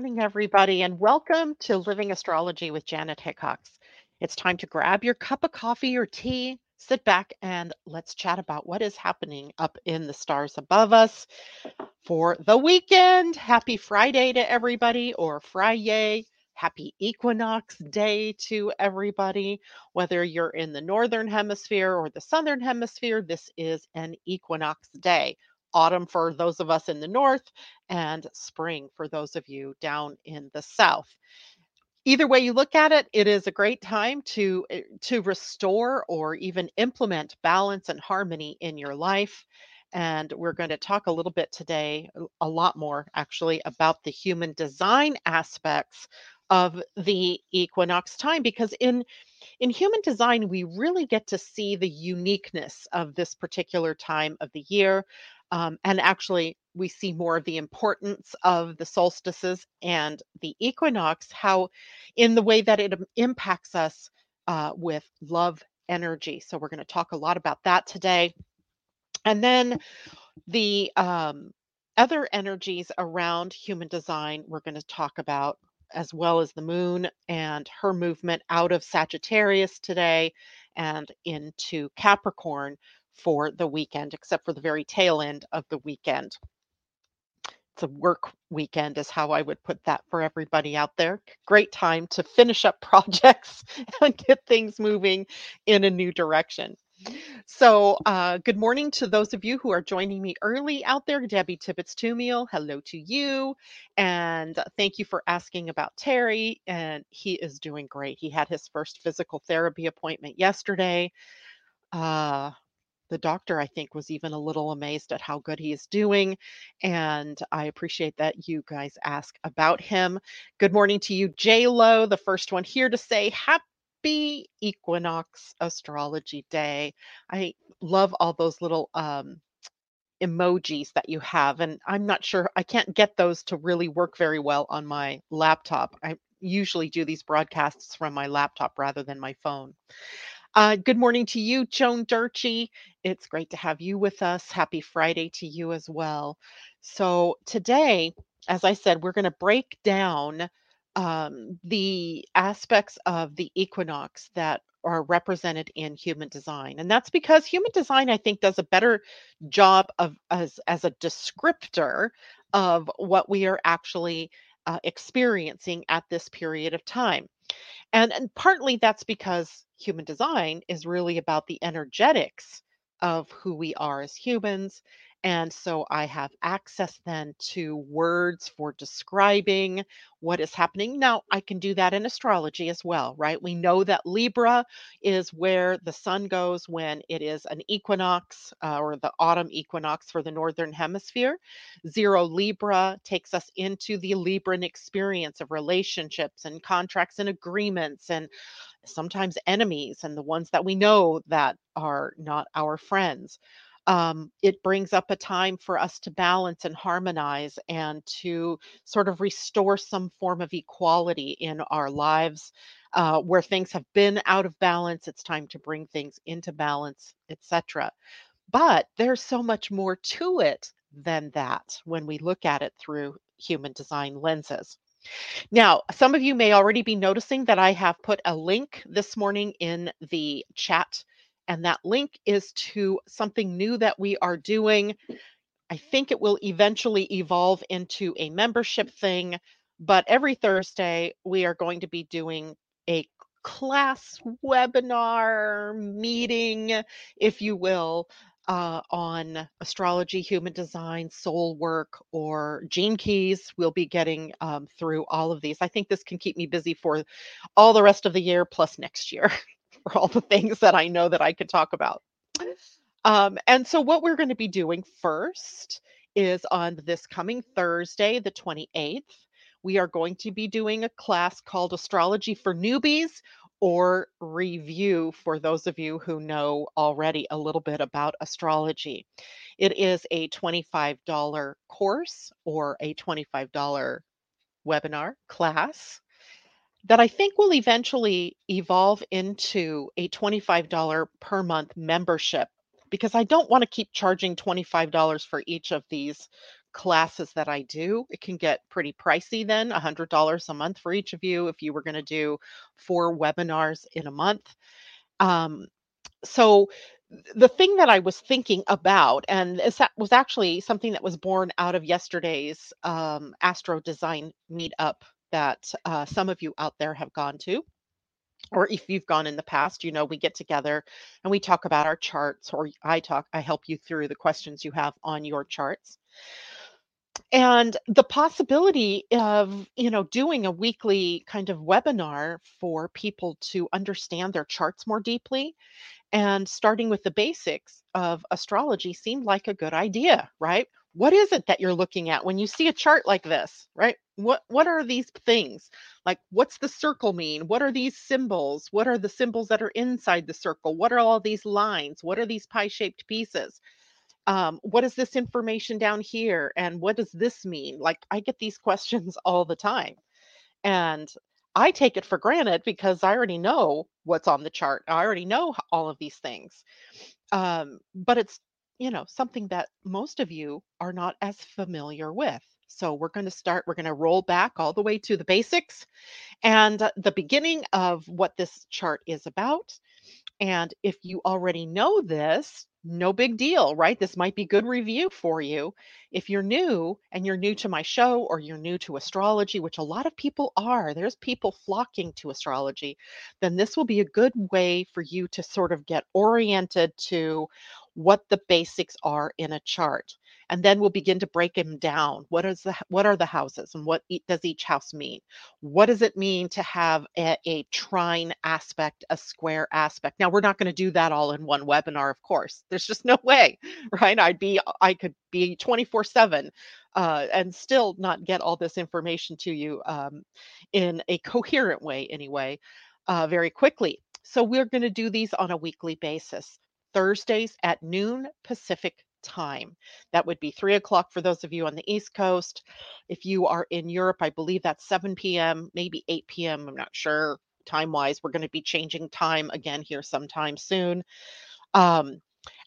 morning, everybody, and welcome to Living Astrology with Janet Hickox. It's time to grab your cup of coffee or tea, sit back, and let's chat about what is happening up in the stars above us for the weekend. Happy Friday to everybody, or Friday. Happy Equinox Day to everybody. Whether you're in the Northern Hemisphere or the Southern Hemisphere, this is an Equinox Day autumn for those of us in the north and spring for those of you down in the south. Either way you look at it it is a great time to eh, to restore or even implement balance and harmony in your life and we're going to talk a little bit today a lot more actually about the human design aspects of the equinox time because in in human design we really get to see the uniqueness of this particular time of the year um, and actually, we see more of the importance of the solstices and the equinox, how in the way that it impacts us uh, with love energy. So, we're going to talk a lot about that today. And then the um, other energies around human design, we're going to talk about as well as the moon and her movement out of Sagittarius today and into Capricorn, for the weekend, except for the very tail end of the weekend. It's a work weekend, is how I would put that for everybody out there. Great time to finish up projects and get things moving in a new direction. So, uh, good morning to those of you who are joining me early out there. Debbie Tibbetts Tumiel, hello to you. And thank you for asking about Terry. And he is doing great. He had his first physical therapy appointment yesterday. Uh, the doctor, I think, was even a little amazed at how good he is doing. And I appreciate that you guys ask about him. Good morning to you, J Lo, the first one here to say happy equinox astrology day. I love all those little um, emojis that you have. And I'm not sure, I can't get those to really work very well on my laptop. I usually do these broadcasts from my laptop rather than my phone. Uh, good morning to you, Joan Durchy. It's great to have you with us. Happy Friday to you as well. So, today, as I said, we're going to break down um, the aspects of the equinox that are represented in human design. And that's because human design, I think, does a better job of as, as a descriptor of what we are actually uh, experiencing at this period of time. And, and partly that's because human design is really about the energetics of who we are as humans and so I have access then to words for describing what is happening. Now, I can do that in astrology as well, right? We know that Libra is where the sun goes when it is an equinox uh, or the autumn equinox for the northern hemisphere. Zero Libra takes us into the Libran experience of relationships and contracts and agreements and sometimes enemies and the ones that we know that are not our friends um, it brings up a time for us to balance and harmonize and to sort of restore some form of equality in our lives uh, where things have been out of balance it's time to bring things into balance etc but there's so much more to it than that when we look at it through human design lenses. Now, some of you may already be noticing that I have put a link this morning in the chat and that link is to something new that we are doing. I think it will eventually evolve into a membership thing, but every Thursday we are going to be doing a class webinar meeting, if you will, uh, on astrology, human design, soul work, or gene keys. We'll be getting um, through all of these. I think this can keep me busy for all the rest of the year plus next year. for all the things that I know that I could talk about. Um, and so, what we're going to be doing first is on this coming Thursday, the 28th, we are going to be doing a class called Astrology for Newbies or Review for those of you who know already a little bit about astrology. It is a $25 course or a $25 webinar class that I think will eventually evolve into a $25 per month membership because I don't want to keep charging $25 for each of these classes that I do. It can get pretty pricey then, $100 a month for each of you if you were going to do four webinars in a month. Um, so the thing that I was thinking about, and that was actually something that was born out of yesterday's um, Astro Design meetup that uh, some of you out there have gone to. Or if you've gone in the past, you know, we get together and we talk about our charts, or I talk, I help you through the questions you have on your charts and the possibility of you know doing a weekly kind of webinar for people to understand their charts more deeply and starting with the basics of astrology seemed like a good idea right what is it that you're looking at when you see a chart like this right what what are these things? Like what's the circle mean? What are these symbols? What are the symbols that are inside the circle? What are all these lines? What are these pie shaped pieces? Um, what is this information down here? And what does this mean? Like i get these questions all the time. And i take it for granted because i already know what's on the chart. I already know all of these things. Um, but it's you know something that most of you are not as familiar with so we're going to start we're going to roll back all the way to the basics and the beginning of what this chart is about and if you already know this no big deal, right? This might be good review for you. If you're new and you're new to my show or you're new to astrology, which a lot of people are, there's people flocking to astrology, then this will be a good way for you to sort of get oriented to what the basics are in a chart and then we'll begin to break them down. What is the what are the houses and what e- does each house mean? What does it mean to have a, a trine aspect a square aspect? Now we're not going to do that all in one webinar of course. There's just no way right? I'd be i could be 24 7 uh, and still not get all this information to you um, in a coherent way anyway uh, very quickly. So we're going to do these on a weekly basis thursdays at noon pacific time. That would be three o'clock for those of you on the East Coast. If you are in Europe, I believe that's 7 p.m., maybe 8 p.m. I'm not sure time wise. We're going to be changing time again here sometime soon. Um,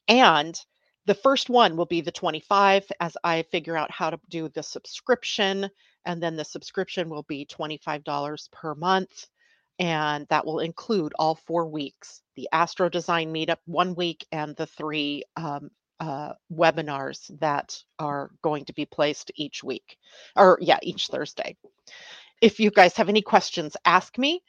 and the first one will be the 25 as I figure out how to do the subscription. And then the subscription will be $25 per month. And that will include all four weeks the Astro Design Meetup one week and the three um, uh, webinars that are going to be placed each week, or yeah, each Thursday. If you guys have any questions, ask me.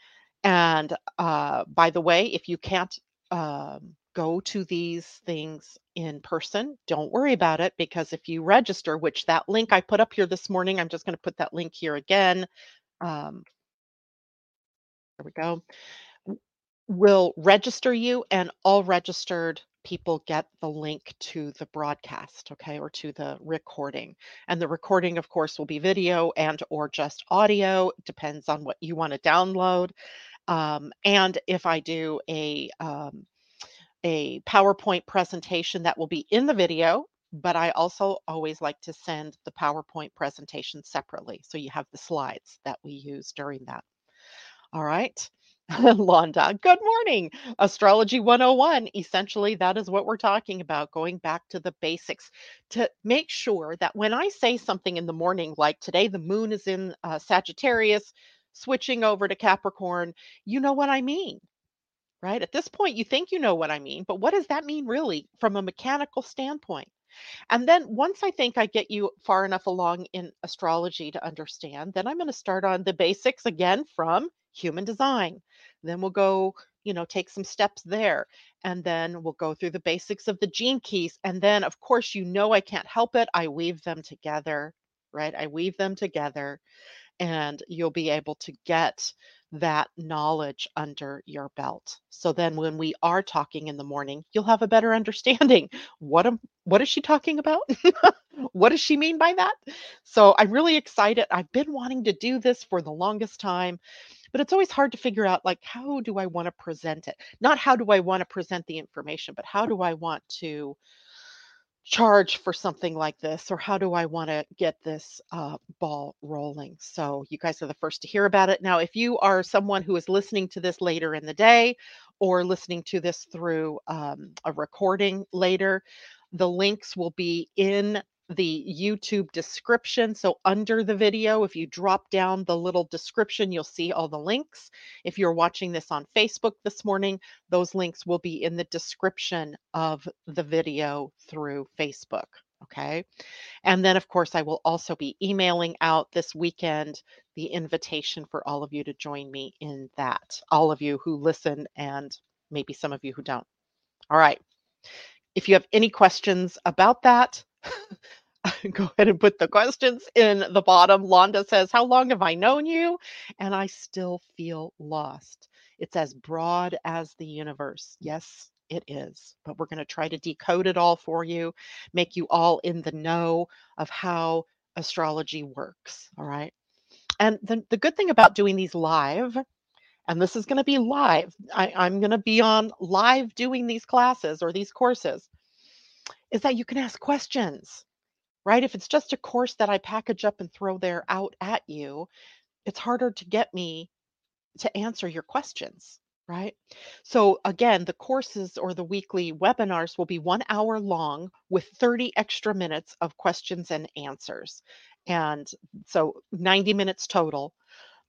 And uh, by the way, if you can't um, go to these things in person, don't worry about it because if you register, which that link I put up here this morning, I'm just going to put that link here again. Um, there we go. Will register you, and all registered people get the link to the broadcast okay or to the recording. And the recording of course will be video and or just audio depends on what you want to download. Um, and if i do a um, a powerpoint presentation that will be in the video but i also always like to send the powerpoint presentation separately so you have the slides that we use during that all right Londa, good morning. Astrology 101. Essentially, that is what we're talking about, going back to the basics to make sure that when I say something in the morning, like today the moon is in uh, Sagittarius, switching over to Capricorn, you know what I mean, right? At this point, you think you know what I mean, but what does that mean really from a mechanical standpoint? And then once I think I get you far enough along in astrology to understand, then I'm going to start on the basics again from human design. Then we'll go, you know, take some steps there. And then we'll go through the basics of the gene keys. And then, of course, you know, I can't help it. I weave them together, right? I weave them together, and you'll be able to get that knowledge under your belt. So then when we are talking in the morning, you'll have a better understanding. What am, what is she talking about? what does she mean by that? So I'm really excited. I've been wanting to do this for the longest time but it's always hard to figure out like how do i want to present it not how do i want to present the information but how do i want to charge for something like this or how do i want to get this uh, ball rolling? So you guys are the first to hear about it. Now if you are someone who is listening to this later in the day or listening to this through um, a recording later the links will be in the YouTube description. So, under the video, if you drop down the little description, you'll see all the links. If you're watching this on Facebook this morning, those links will be in the description of the video through Facebook. Okay. And then, of course, I will also be emailing out this weekend the invitation for all of you to join me in that. All of you who listen and maybe some of you who don't. All right. If you have any questions about that, go ahead and put the questions in the bottom. Londa says, How long have I known you? And I still feel lost. It's as broad as the universe. Yes, it is. But we're going to try to decode it all for you, make you all in the know of how astrology works. All right. And the, the good thing about doing these live, and this is going to be live, I, I'm going to be on live doing these classes or these courses, is that you can ask questions, right? If it's just a course that I package up and throw there out at you, it's harder to get me to answer your questions right? So again, the courses or the weekly webinars will be one hour long with 30 extra minutes of questions and answers. And so 90 minutes total,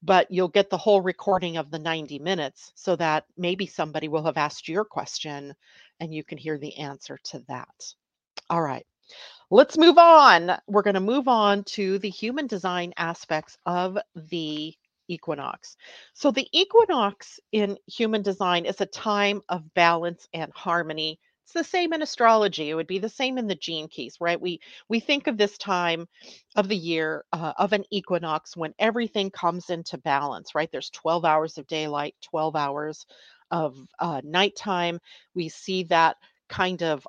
but you'll get the whole recording of the 90 minutes so that maybe somebody will have asked your question and you can hear the answer to that. All right. Let's move on. We're going to move on to the human design aspects of the equinox. So, the equinox in human design is a time of balance and harmony. It's the same in astrology. It would be the same in the gene keys, right? We we think of this time of the year uh, of an equinox when everything comes into balance, right? There's 12 hours of daylight, 12 hours of uh, nighttime. We see that kind of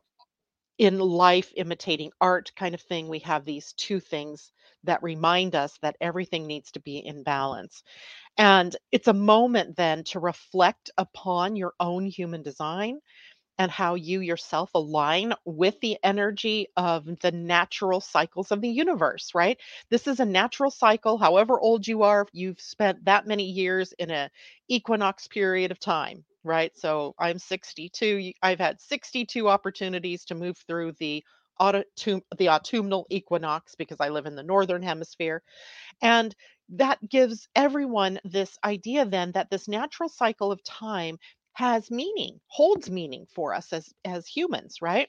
in life imitating art kind of thing. We have these two things that remind us that everything needs to be in balance. And it's a moment then to reflect upon your own human design and how you yourself align with the energy of the natural cycles of the universe, right? This is a natural cycle. However old you are, you've spent that many years in a equinox period of time, right? So I'm 62. I've had 62 opportunities to move through the autumn, the autumnal equinox because I live in the northern hemisphere. And that gives everyone this idea then that this natural cycle of time has meaning, holds meaning for us as as humans, right?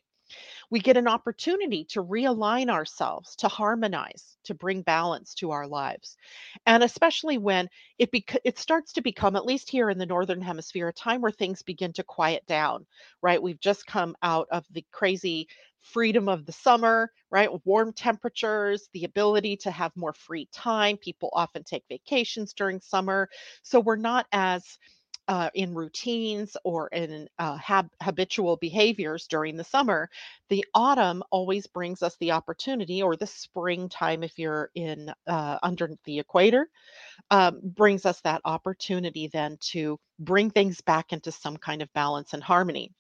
We get an opportunity to realign ourselves, to harmonize, to bring balance to our lives. And especially when it bec- it starts to become at least here in the northern hemisphere a time where things begin to quiet down, right? We've just come out of the crazy freedom of the summer, right? Warm temperatures, the ability to have more free time. People often take vacations during summer. So we're not as uh, in routines or in uh, hab- habitual behaviors during the summer, the autumn always brings us the opportunity, or the springtime if you're in uh, under the equator, um, brings us that opportunity then to bring things back into some kind of balance and harmony.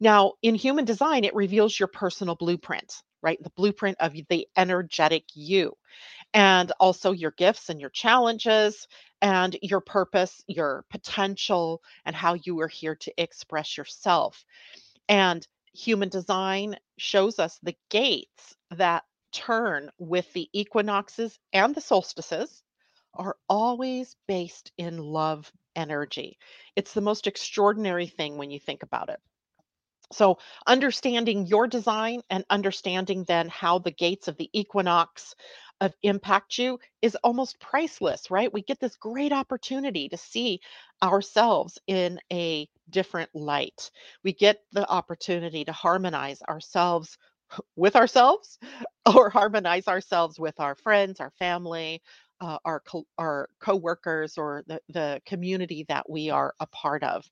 Now, in human design, it reveals your personal blueprint, right? The blueprint of the energetic you, and also your gifts and your challenges, and your purpose, your potential, and how you are here to express yourself. And human design shows us the gates that turn with the equinoxes and the solstices are always based in love energy. It's the most extraordinary thing when you think about it. So, understanding your design and understanding then how the gates of the equinox of impact you is almost priceless, right? We get this great opportunity to see ourselves in a different light. We get the opportunity to harmonize ourselves with ourselves or harmonize ourselves with our friends, our family, uh, our co- our coworkers or the the community that we are a part of.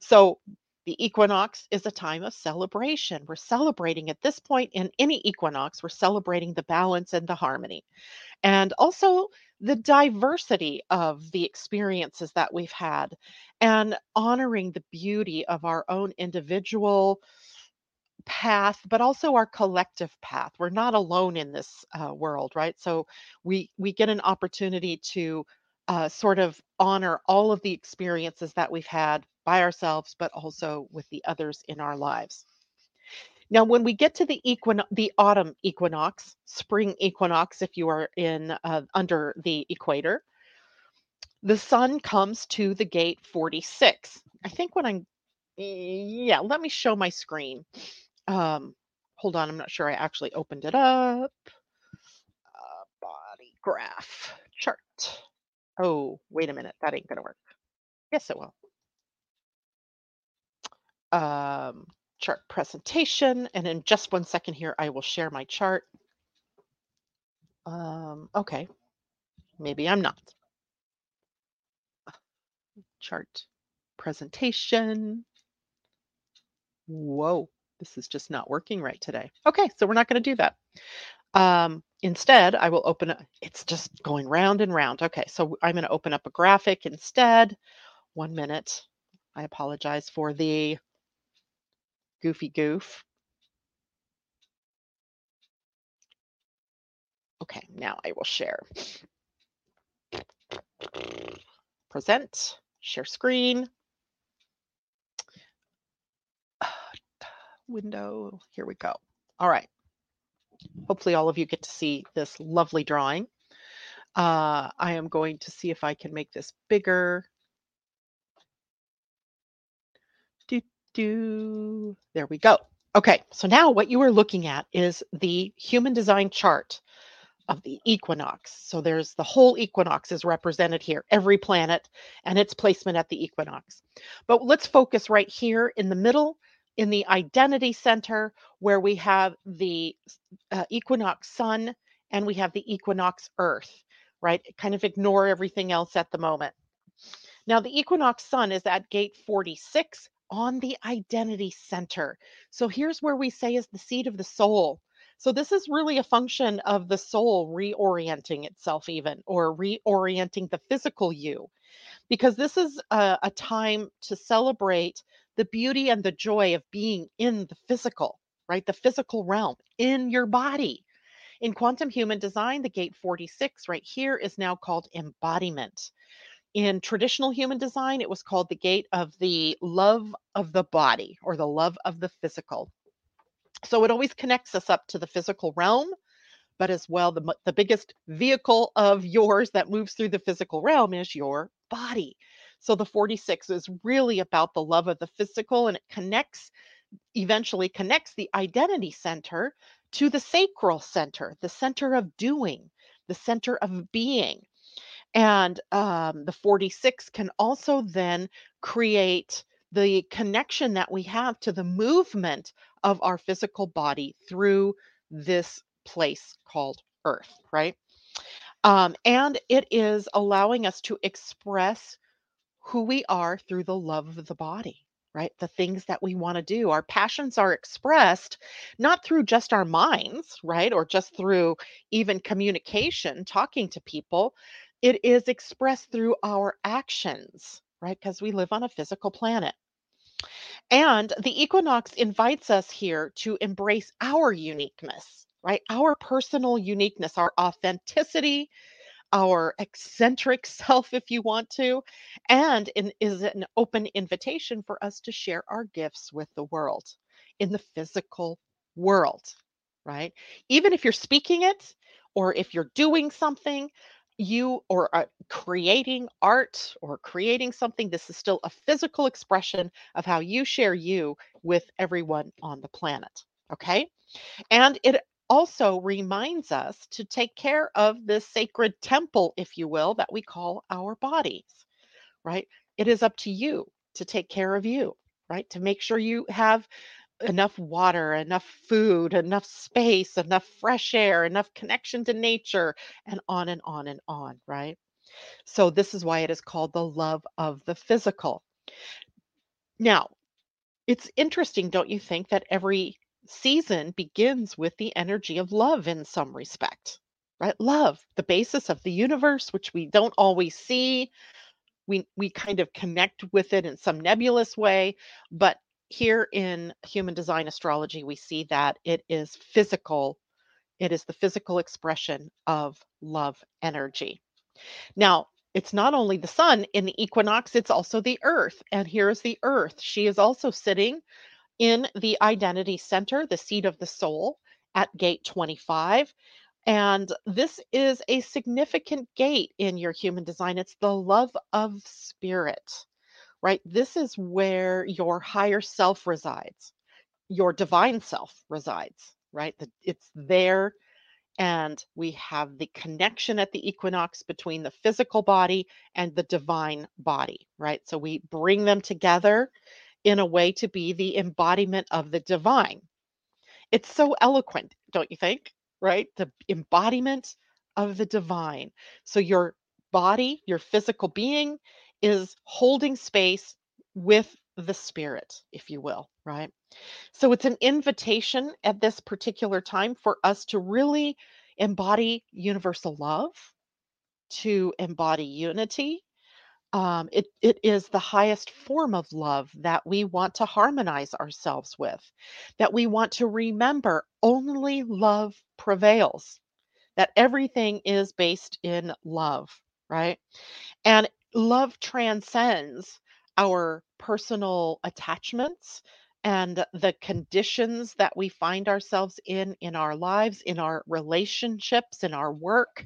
So the equinox is a time of celebration. We're celebrating at this point in any equinox, we're celebrating the balance and the harmony. And also the diversity of the experiences that we've had and honoring the beauty of our own individual path but also our collective path we're not alone in this uh, world right so we we get an opportunity to uh, sort of honor all of the experiences that we've had by ourselves, but also with the others in our lives. Now, when we get to the equin- the autumn equinox, spring equinox, if you are in uh, under the equator, the sun comes to the gate 46. I think when I'm, yeah, let me show my screen. Um, hold on, I'm not sure I actually opened it up. Uh, body graph chart. Oh, wait a minute, that ain't gonna work. Yes, it will. Um, chart presentation, and in just one second here, I will share my chart. Um, okay, maybe I'm not. Chart presentation. Whoa, this is just not working right today. Okay, so we're not going to do that. Um, instead, I will open it. It's just going round and round. Okay, so I'm going to open up a graphic instead. One minute. I apologize for the goofy goof. Okay, now I will share. Present, share screen. Window, here we go. All right. Hopefully all of you get to see this lovely drawing. Uh, I am going to see if I can make this bigger. Do. There we go. Okay, so now what you are looking at is the human design chart of the equinox. So there's the whole equinox is represented here, every planet and its placement at the equinox. But let's focus right here in the middle in the identity center where we have the uh, equinox sun and we have the equinox earth, right? Kind of ignore everything else at the moment. Now, the equinox sun is at gate 46 on the identity center. So here's where we say is the seat of the soul. So this is really a function of the soul reorienting itself, even or reorienting the physical you, because this is a, a time to celebrate the beauty and the joy of being in the physical, right? The physical realm in your body. In quantum human design, the gate 46 right here is now called embodiment. In traditional human design, it was called the gate of the love of the body or the love of the physical. So it always connects us up to the physical realm, but as well, the, the biggest vehicle of yours that moves through the physical realm is your body. So the 46 is really about the love of the physical and it connects, eventually connects the identity center to the sacral center, the center of doing, the center of being. And um, the 46 can also then create the connection that we have to the movement of our physical body through this place called Earth, right? Um, and it is allowing us to express who we are through the love of the body, right? The things that we want to do. Our passions are expressed not through just our minds, right? Or just through even communication, talking to people. It is expressed through our actions, right? Because we live on a physical planet. And the equinox invites us here to embrace our uniqueness, right? Our personal uniqueness, our authenticity, our eccentric self, if you want to, and is an open invitation for us to share our gifts with the world in the physical world, right? Even if you're speaking it or if you're doing something, you or uh, creating art or creating something, this is still a physical expression of how you share you with everyone on the planet. Okay. And it also reminds us to take care of this sacred temple, if you will, that we call our bodies, right? It is up to you to take care of you, right? To make sure you have enough water, enough food, enough space, enough fresh air, enough connection to nature, and on and on and on, right? So, this is why it is called the love of the physical. Now, it's interesting, don't you think, that every season begins with the energy of love in some respect, right? Love, the basis of the universe, which we don't always see. We, we kind of connect with it in some nebulous way, but here in human design astrology, we see that it is physical. It is the physical expression of love energy. Now, it's not only the sun in the equinox, it's also the earth. And here's the earth. She is also sitting in the identity center, the seat of the soul at gate 25. And this is a significant gate in your human design. It's the love of spirit, right? This is where your higher self resides, your divine self resides, right? It's there. And we have the connection at the equinox between the physical body and the divine body, right? So we bring them together in a way to be the embodiment of the divine. It's so eloquent, don't you think? Right? The embodiment of the divine. So your body, your physical being, is holding space with the spirit, if you will, right? So it's an invitation at this particular time for us to really embody universal love, to embody unity, um, it, it is the highest form of love that we want to harmonize ourselves with, that we want to remember only love prevails, that everything is based in love, right? And love transcends our personal attachments and the conditions that we find ourselves in in our lives, in our relationships, in our work,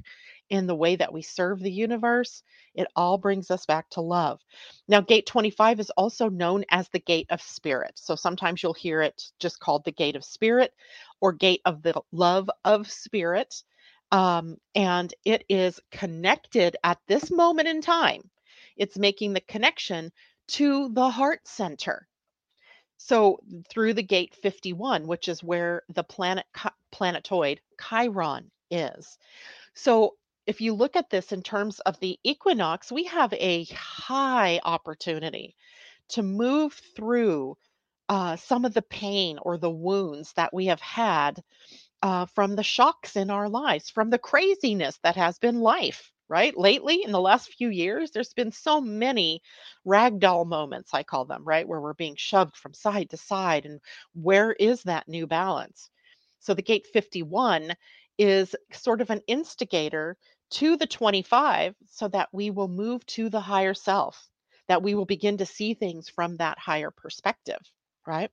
in the way that we serve the universe. It all brings us back to love. Now, gate 25 is also known as the gate of spirit. So sometimes you'll hear it just called the gate of spirit or gate of the love of spirit. Um, and it is connected at this moment in time. It's making the connection to the heart center. So through the gate 51, which is where the planet planetoid Chiron is. So if you look at this in terms of the equinox, we have a high opportunity to move through uh, some of the pain or the wounds that we have had uh, from the shocks in our lives, from the craziness that has been life, right? Lately, in the last few years, there's been so many ragdoll moments, I call them, right? Where we're being shoved from side to side. And where is that new balance? So the gate 51 is sort of an instigator to the 25 so that we will move to the higher self, that we will begin to see things from that higher perspective, right?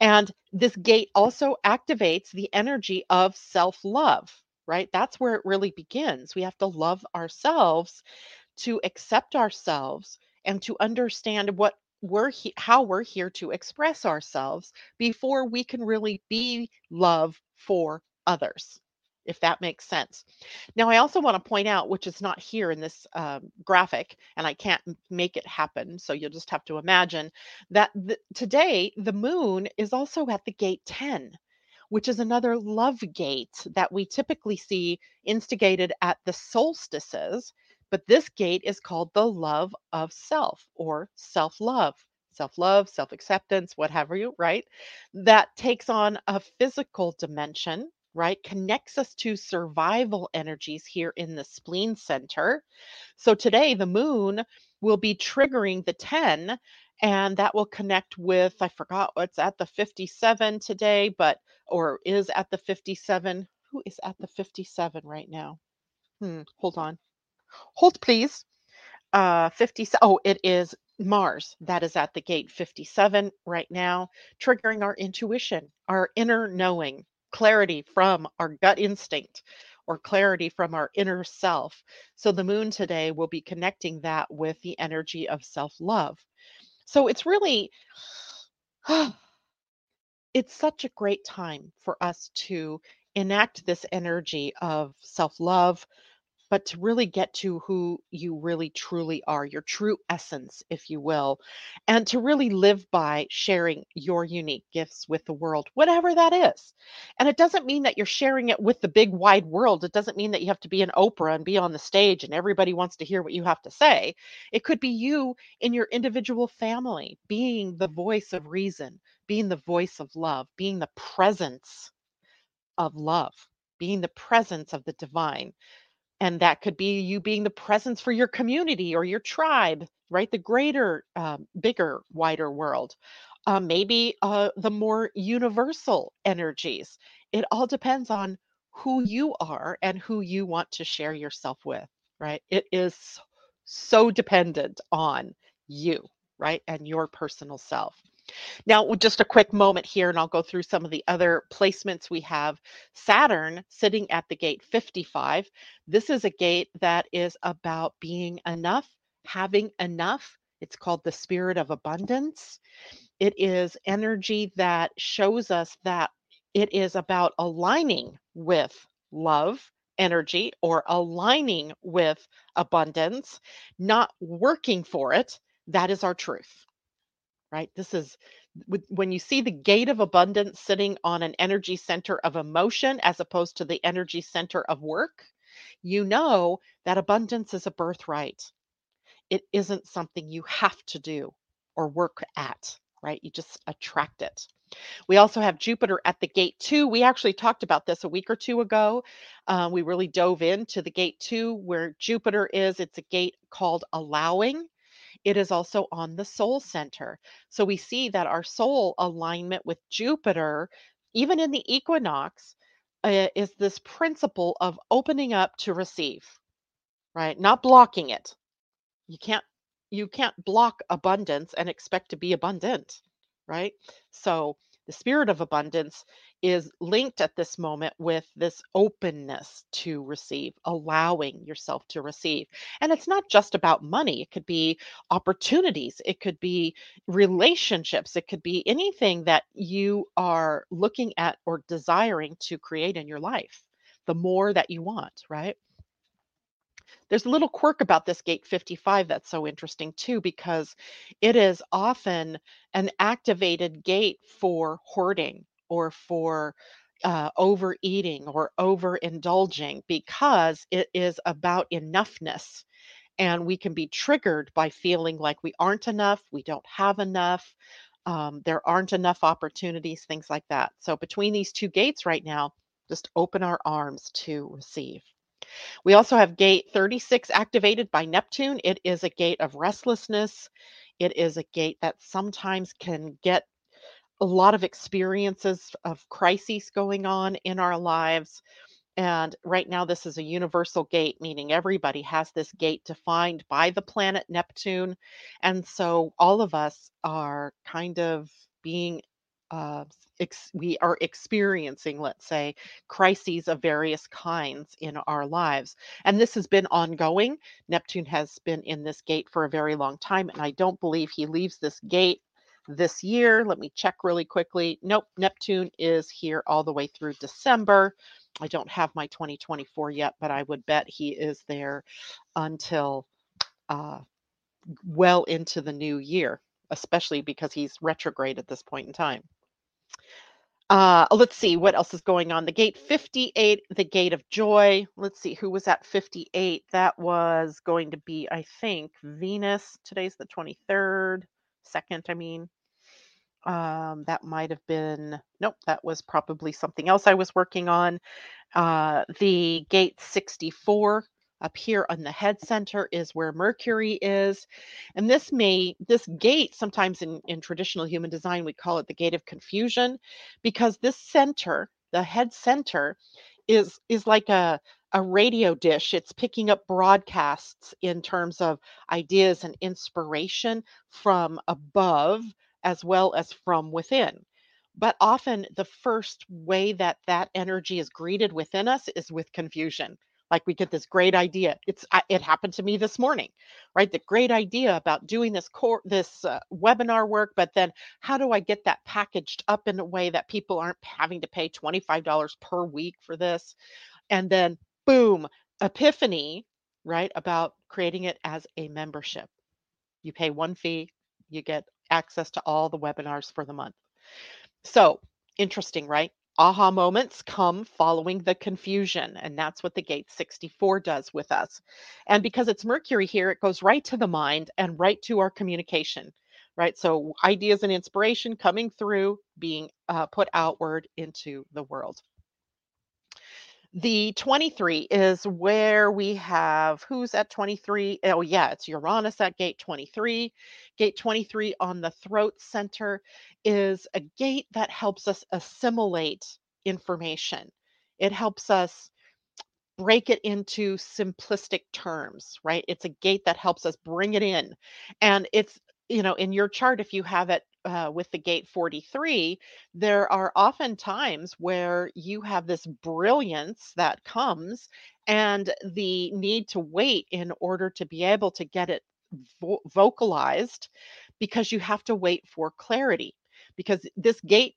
And this gate also activates the energy of self love, right? That's where it really begins. We have to love ourselves to accept ourselves and to understand what we're he- how we're here to express ourselves before we can really be love for others if that makes sense. Now, I also want to point out, which is not here in this um, graphic, and I can't make it happen, so you'll just have to imagine that today the moon is also at the gate 10, which is another love gate that we typically see instigated at the solstices. But this gate is called the love of self or self love self love, self acceptance, whatever you, right? That takes on a physical dimension right? Connects us to survival energies here in the spleen center. So today, the moon will be triggering the 10, and that will connect with, I forgot what's at the 57 today, but, or is at the 57. Who is at the 57 right now? Hmm, hold on. Hold, please. Uh, 50. Oh, it is Mars that is at the gate 57 right now, triggering our intuition, our inner knowing, clarity from our gut instinct or clarity from our inner self. So the moon today will be connecting that with the energy of self love. So it's really, it's such a great time for us to enact this energy of self love, but to really get to who you really truly are, your true essence, if you will, and to really live by sharing your unique gifts with the world, whatever that is. And it doesn't mean that you're sharing it with the big wide world. It doesn't mean that you have to be an Oprah and be on the stage and everybody wants to hear what you have to say. It could be you in your individual family, being the voice of reason, being the voice of love, being the presence of love, being the presence of the divine and that could be you being the presence for your community or your tribe right? The greater um, bigger wider world uh, maybe uh, the more universal energies. It all depends on who you are and who you want to share yourself with right? It is so dependent on you right? And your personal self Now, just a quick moment here, and I'll go through some of the other placements we have. Saturn sitting at the gate 55. This is a gate that is about being enough, having enough. It's called the spirit of abundance. It is energy that shows us that it is about aligning with love energy or aligning with abundance, not working for it. That is our truth, right? This is when you see the gate of abundance sitting on an energy center of emotion as opposed to the energy center of work, you know that abundance is a birthright. It isn't something you have to do or work at, right? You just attract it. We also have Jupiter at the gate two. We actually talked about this a week or two ago. Uh, we really dove into the gate two where Jupiter is. It's a gate called allowing. It is also on the soul center. So we see that our soul alignment with Jupiter, even in the equinox, uh, is this principle of opening up to receive, right? Not blocking it. You can't you can't block abundance and expect to be abundant, right? So the spirit of abundance is linked at this moment with this openness to receive, allowing yourself to receive. And it's not just about money, it could be opportunities, it could be relationships, it could be anything that you are looking at or desiring to create in your life. The more that you want, right? There's a little quirk about this gate 55 that's so interesting too, because it is often an activated gate for hoarding or for uh, overeating or overindulging because it is about enoughness. And we can be triggered by feeling like we aren't enough, we don't have enough, um, there aren't enough opportunities, things like that. So, between these two gates right now, just open our arms to receive. We also have gate 36 activated by Neptune. It is a gate of restlessness. It is a gate that sometimes can get a lot of experiences of crises going on in our lives. And right now, this is a universal gate, meaning everybody has this gate defined by the planet Neptune. And so all of us are kind of being, uh, ex- we are experiencing, let's say, crises of various kinds in our lives. And this has been ongoing. Neptune has been in this gate for a very long time. And I don't believe he leaves this gate this year. Let me check really quickly. Nope, Neptune is here all the way through December. I don't have my 2024 yet, but I would bet he is there until uh, well into the new year, especially because he's retrograde at this point in time. Uh, let's see what else is going on. The gate 58, the gate of joy. Let's see who was at 58. That was going to be, I think, Venus. Today's the 23rd, second, I mean. Um, that might have been, nope, that was probably something else I was working on. Uh, the gate 64 up here on the head center is where Mercury is. And this may, this gate, sometimes in, in traditional human design, we call it the gate of confusion because this center, the head center, is is like a a radio dish. It's picking up broadcasts in terms of ideas and inspiration from above as well as from within. But often the first way that that energy is greeted within us is with confusion. Like we get this great idea. It's it happened to me this morning, right? The great idea about doing this core this uh, webinar work, but then how do I get that packaged up in a way that people aren't having to pay $25 per week for this? And then boom, epiphany, right? About creating it as a membership. You pay one fee, you get access to all the webinars for the month. So interesting, right? Aha moments come following the confusion, and that's what the gate 64 does with us. And because it's Mercury here, it goes right to the mind and right to our communication, right? So ideas and inspiration coming through, being uh, put outward into the world. The 23 is where we have who's at 23? Oh, yeah, it's Uranus at gate 23. Gate 23 on the throat center is a gate that helps us assimilate information. It helps us break it into simplistic terms, right? It's a gate that helps us bring it in. And it's, you know, in your chart, if you have it uh, with the gate 43, there are often times where you have this brilliance that comes and the need to wait in order to be able to get it vo- vocalized because you have to wait for clarity because this gate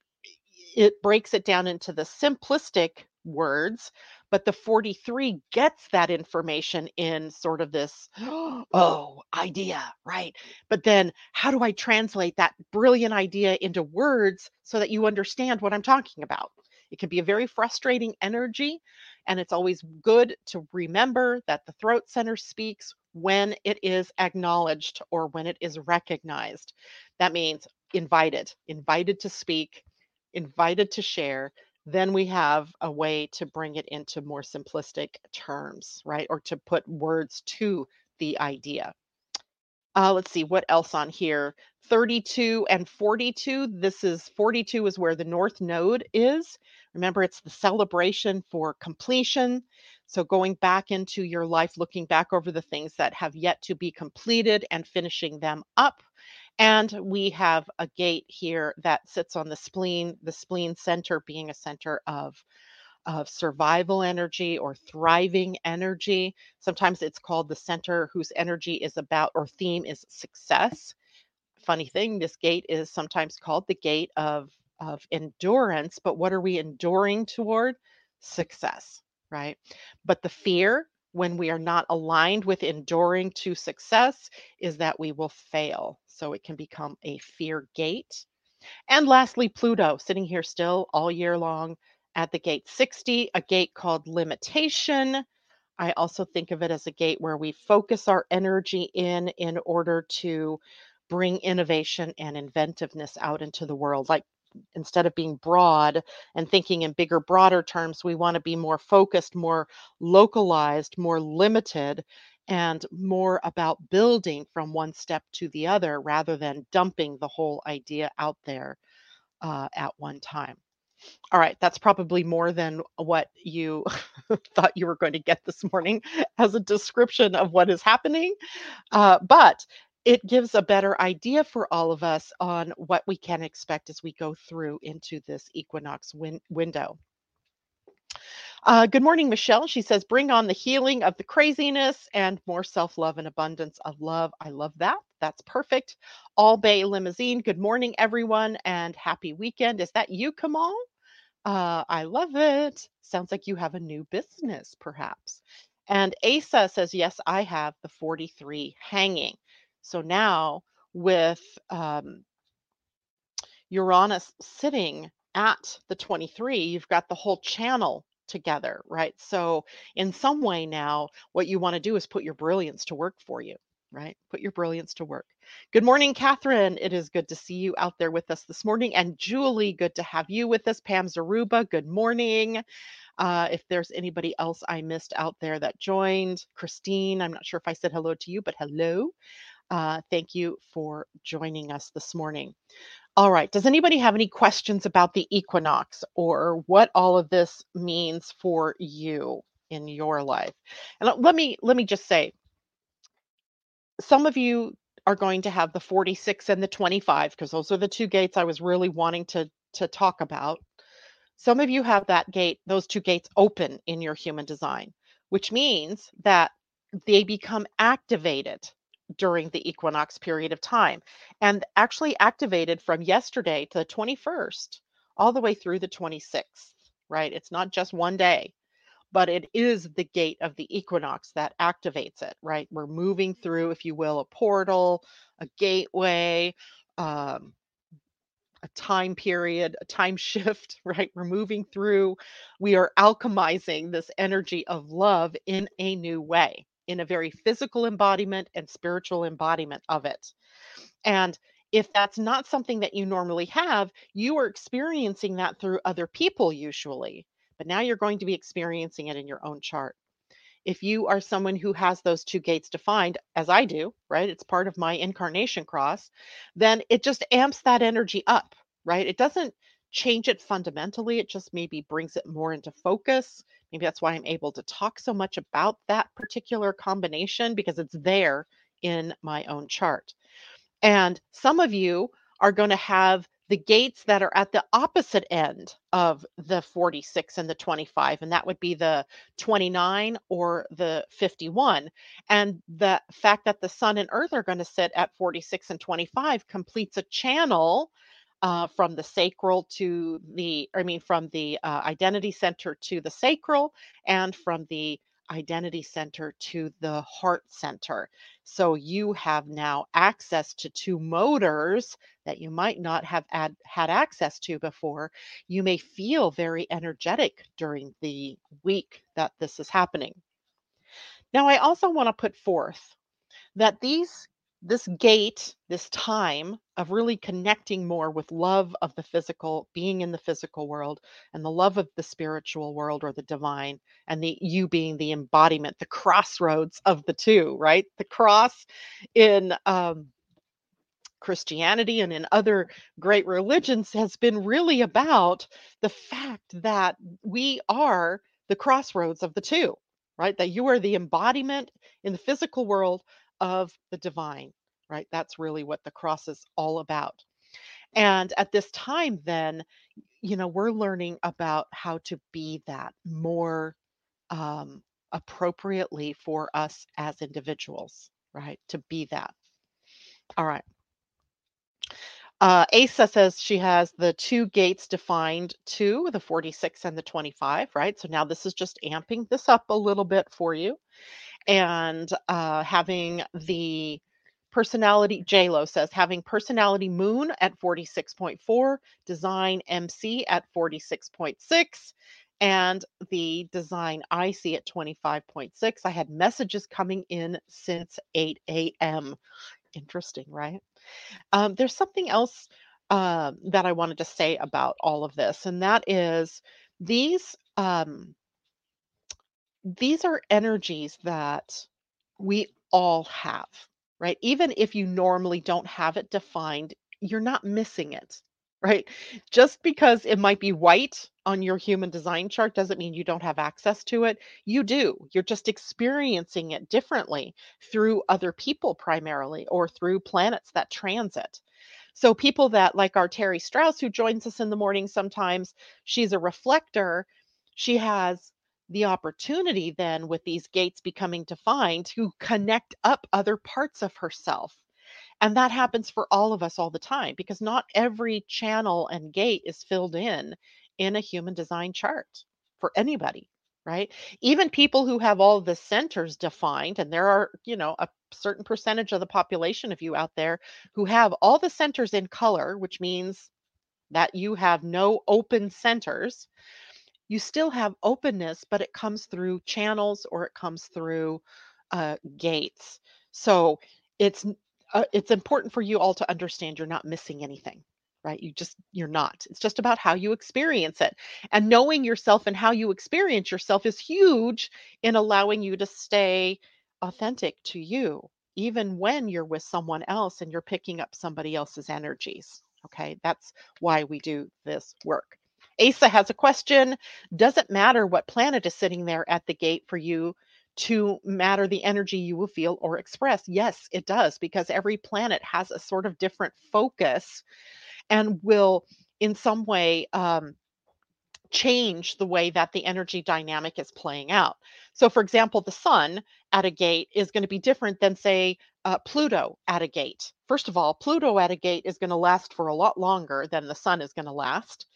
it breaks it down into the simplistic words but the 43 gets that information in sort of this oh idea right? But then how do i translate that brilliant idea into words so that you understand what i'm talking about? It can be a very frustrating energy and it's always good to remember that the throat center speaks when it is acknowledged or when it is recognized that means invited invited to speak invited to share then we have a way to bring it into more simplistic terms, right? Or to put words to the idea. Uh, let's see what else on here. 32 and 42. This is 42 is where the North Node is. Remember, it's the celebration for completion. So, going back into your life, looking back over the things that have yet to be completed and finishing them up. And we have a gate here that sits on the spleen, the spleen center being a center of, of survival energy or thriving energy. Sometimes it's called the center whose energy is about or theme is success. Funny thing, this gate is sometimes called the gate of, of endurance, but what are we enduring toward? Success, right? But the fear when we are not aligned with enduring to success is that we will fail. So it can become a fear gate. And lastly, Pluto sitting here still all year long at the gate 60, a gate called limitation. I also think of it as a gate where we focus our energy in in order to bring innovation and inventiveness out into the world. Like instead of being broad and thinking in bigger, broader terms, we want to be more focused, more localized, more limited, and more about building from one step to the other rather than dumping the whole idea out there uh, at one time. All right, that's probably more than what you thought you were going to get this morning as a description of what is happening. Uh, but it gives a better idea for all of us on what we can expect as we go through into this equinox win- window. Uh, good morning, Michelle. She says, bring on the healing of the craziness and more self love and abundance of love. I love that. That's perfect. All Bay Limousine. Good morning, everyone, and happy weekend. Is that you, Kamal? Uh, I love it. Sounds like you have a new business, perhaps. And Asa says, yes, I have the 43 hanging. So now with um, Uranus sitting at the 23, you've got the whole channel together, right? So in some way now, what you want to do is put your brilliance to work for you, right? Put your brilliance to work. Good morning, Catherine. It is good to see you out there with us this morning. And Julie, good to have you with us. Pam Zaruba, good morning. Uh, if there's anybody else I missed out there that joined, Christine, I'm not sure if I said hello to you, but hello. Uh, thank you for joining us this morning. All right. Does anybody have any questions about the equinox or what all of this means for you in your life? And let me let me just say some of you are going to have the 46 and the 25 because those are the two gates I was really wanting to to talk about. Some of you have that gate, those two gates open in your human design, which means that they become activated during the equinox period of time and actually activated from yesterday to the 21st all the way through the 26th, right? It's not just one day, but it is the gate of the equinox that activates it, right? We're moving through, if you will, a portal, a gateway, um, a time period, a time shift, right? We're moving through, we are alchemizing this energy of love in a new way in a very physical embodiment and spiritual embodiment of it. And if that's not something that you normally have, you are experiencing that through other people usually. But now you're going to be experiencing it in your own chart. If you are someone who has those two gates defined, as I do, right? It's part of my incarnation cross, then it just amps that energy up, right? It doesn't change it fundamentally. It just maybe brings it more into focus. Maybe that's why I'm able to talk so much about that particular combination because it's there in my own chart. And some of you are going to have the gates that are at the opposite end of the 46 and the 25 and that would be the 29 or the 51 and the fact that the sun and earth are going to sit at 46 and 25 completes a channel uh, from the sacral to the i mean from the uh, identity center to the sacral and from the identity center to the heart center. So you have now access to two motors that you might not have had, had access to before. You may feel very energetic during the week that this is happening. Now, I also want to put forth that these this gate, this time of really connecting more with love of the physical, being in the physical world, and the love of the spiritual world or the divine, and the you being the embodiment, the crossroads of the two, right? The cross in um, Christianity and in other great religions has been really about the fact that we are the crossroads of the two, right? That you are the embodiment in the physical world of the divine, right? That's really what the cross is all about. And at this time, then, you know, we're learning about how to be that more um, appropriately for us as individuals, right? To be that. All right. Uh, Asa says she has the two gates defined too, the 46 and the 25, right? So now this is just amping this up a little bit for you and uh, having the personality JLo says having personality moon at 46.4 design mc at 46.6 and the design ic at 25.6 i had messages coming in since 8 a.m interesting right? Um, there's something else uh, that i wanted to say about all of this and that is these um, these are energies that we all have, right? Even if you normally don't have it defined, you're not missing it, right? Just because it might be white on your human design chart doesn't mean you don't have access to it. You do. You're just experiencing it differently through other people primarily or through planets that transit. So, people that like our Terry Strauss, who joins us in the morning sometimes, she's a reflector. She has the opportunity then with these gates becoming defined to connect up other parts of herself. And that happens for all of us all the time because not every channel and gate is filled in in a human design chart for anybody, right? Even people who have all the centers defined, and there are, you know, a certain percentage of the population of you out there who have all the centers in color, which means that you have no open centers you still have openness, but it comes through channels or it comes through uh, gates. So it's uh, it's important for you all to understand you're not missing anything right? You just you're not. It's just about how you experience it. And knowing yourself and how you experience yourself is huge in allowing you to stay authentic to you even when you're with someone else and you're picking up somebody else's energies okay? That's why we do this work Asa has a question. Does it matter what planet is sitting there at the gate for you to matter the energy you will feel or express? Yes, it does, because every planet has a sort of different focus and will, in some way, um, change the way that the energy dynamic is playing out. So, for example, the sun at a gate is going to be different than, say, uh, Pluto at a gate. First of all, Pluto at a gate is going to last for a lot longer than the sun is going to last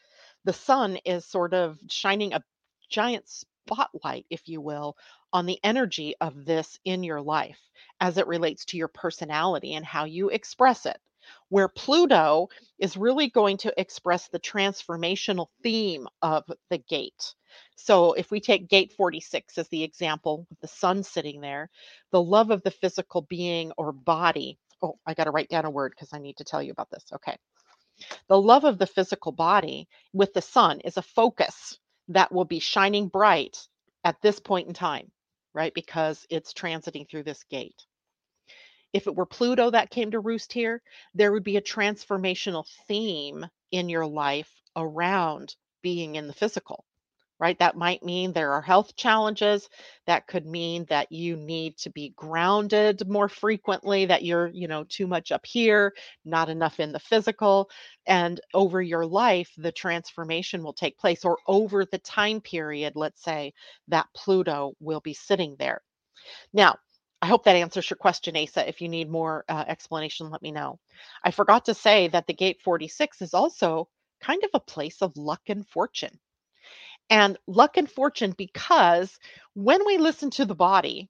the sun is sort of shining a giant spotlight, if you will, on the energy of this in your life as it relates to your personality and how you express it. Where Pluto is really going to express the transformational theme of the gate. So, if we take gate 46 as the example, with the sun sitting there, the love of the physical being or body. Oh, I got to write down a word because I need to tell you about this. Okay. The love of the physical body with the sun is a focus that will be shining bright at this point in time, right? Because it's transiting through this gate. If it were Pluto that came to roost here, there would be a transformational theme in your life around being in the physical, right? That might mean there are health challenges. That could mean that you need to be grounded more frequently, that you're, you know, too much up here, not enough in the physical. And over your life, the transformation will take place, or over the time period, let's say, that Pluto will be sitting there. Now, I hope that answers your question, Asa. If you need more uh, explanation, let me know. I forgot to say that the gate 46 is also kind of a place of luck and fortune and luck and fortune because when we listen to the body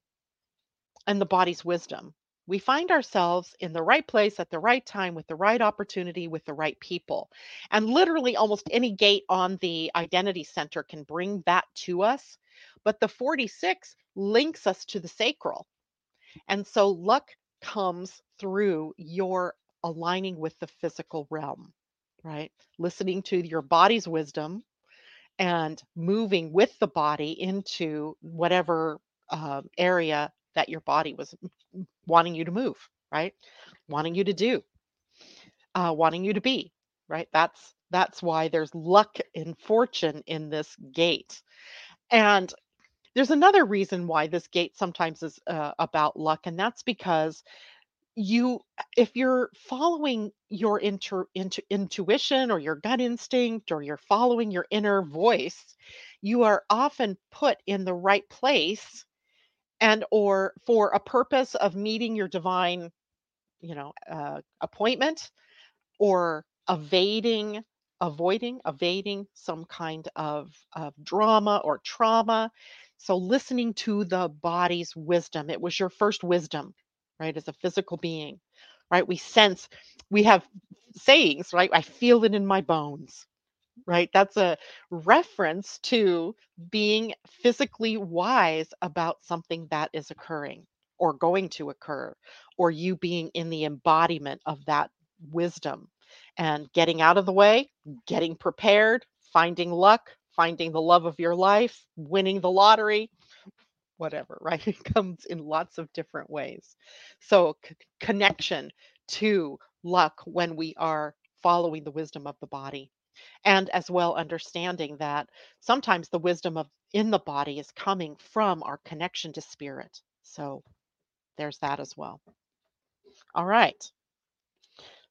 and the body's wisdom, we find ourselves in the right place at the right time with the right opportunity with the right people. And literally, almost any gate on the identity center can bring that to us. But the 46 links us to the sacral. And so luck comes through your aligning with the physical realm, right? Listening to your body's wisdom and moving with the body into whatever uh, area that your body was wanting you to move, right? Wanting you to do, uh, wanting you to be, right? That's that's why there's luck and fortune in this gate. And there's another reason why this gate sometimes is uh, about luck, and that's because you if you're following your inter, intu, intuition or your gut instinct or you're following your inner voice you are often put in the right place and or for a purpose of meeting your divine you know uh, appointment or evading avoiding evading some kind of, of drama or trauma. So listening to the body's wisdom it was your first wisdom right? As a physical being, right? We sense, we have sayings, right? I feel it in my bones, right? That's a reference to being physically wise about something that is occurring or going to occur, or you being in the embodiment of that wisdom and getting out of the way, getting prepared, finding luck, finding the love of your life, winning the lottery, whatever, right? It comes in lots of different ways. So, c- connection to luck when we are following the wisdom of the body. And as well, understanding that sometimes the wisdom of in the body is coming from our connection to spirit. So, there's that as well. All right.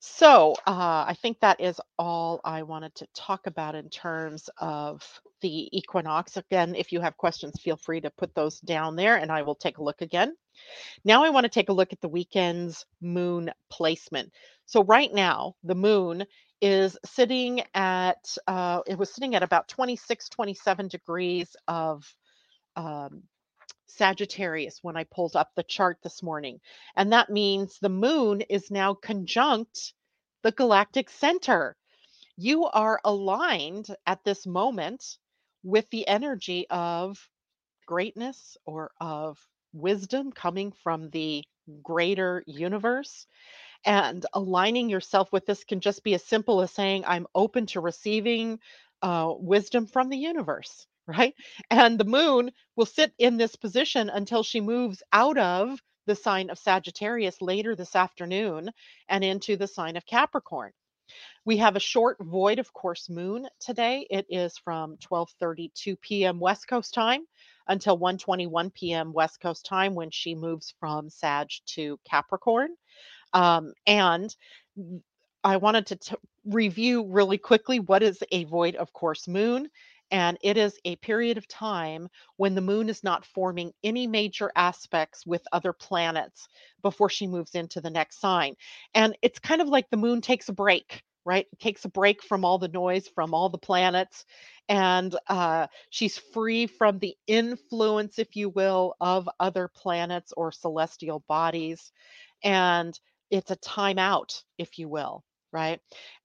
So uh, I think that is all I wanted to talk about in terms of the equinox. Again, if you have questions, feel free to put those down there and I will take a look again. Now I want to take a look at the weekend's moon placement. So right now, the moon is sitting at, uh, it was sitting at about 26, 27 degrees of um, Sagittarius when I pulled up the chart this morning. And that means the moon is now conjunct the galactic center. You are aligned at this moment with the energy of greatness or of wisdom coming from the greater universe. And aligning yourself with this can just be as simple as saying, I'm open to receiving uh, wisdom from the universe right? And the moon will sit in this position until she moves out of the sign of Sagittarius later this afternoon and into the sign of Capricorn. We have a short void of course moon today. It is from 12:32 p.m. West Coast time until 1:21 p.m. West Coast time when she moves from Sag to Capricorn. Um, and I wanted to t- review really quickly what is a void of course moon. And it is a period of time when the moon is not forming any major aspects with other planets before she moves into the next sign. And it's kind of like the moon takes a break, right? Takes a break from all the noise, from all the planets. And uh, she's free from the influence, if you will, of other planets or celestial bodies. And it's a timeout, if you will, right?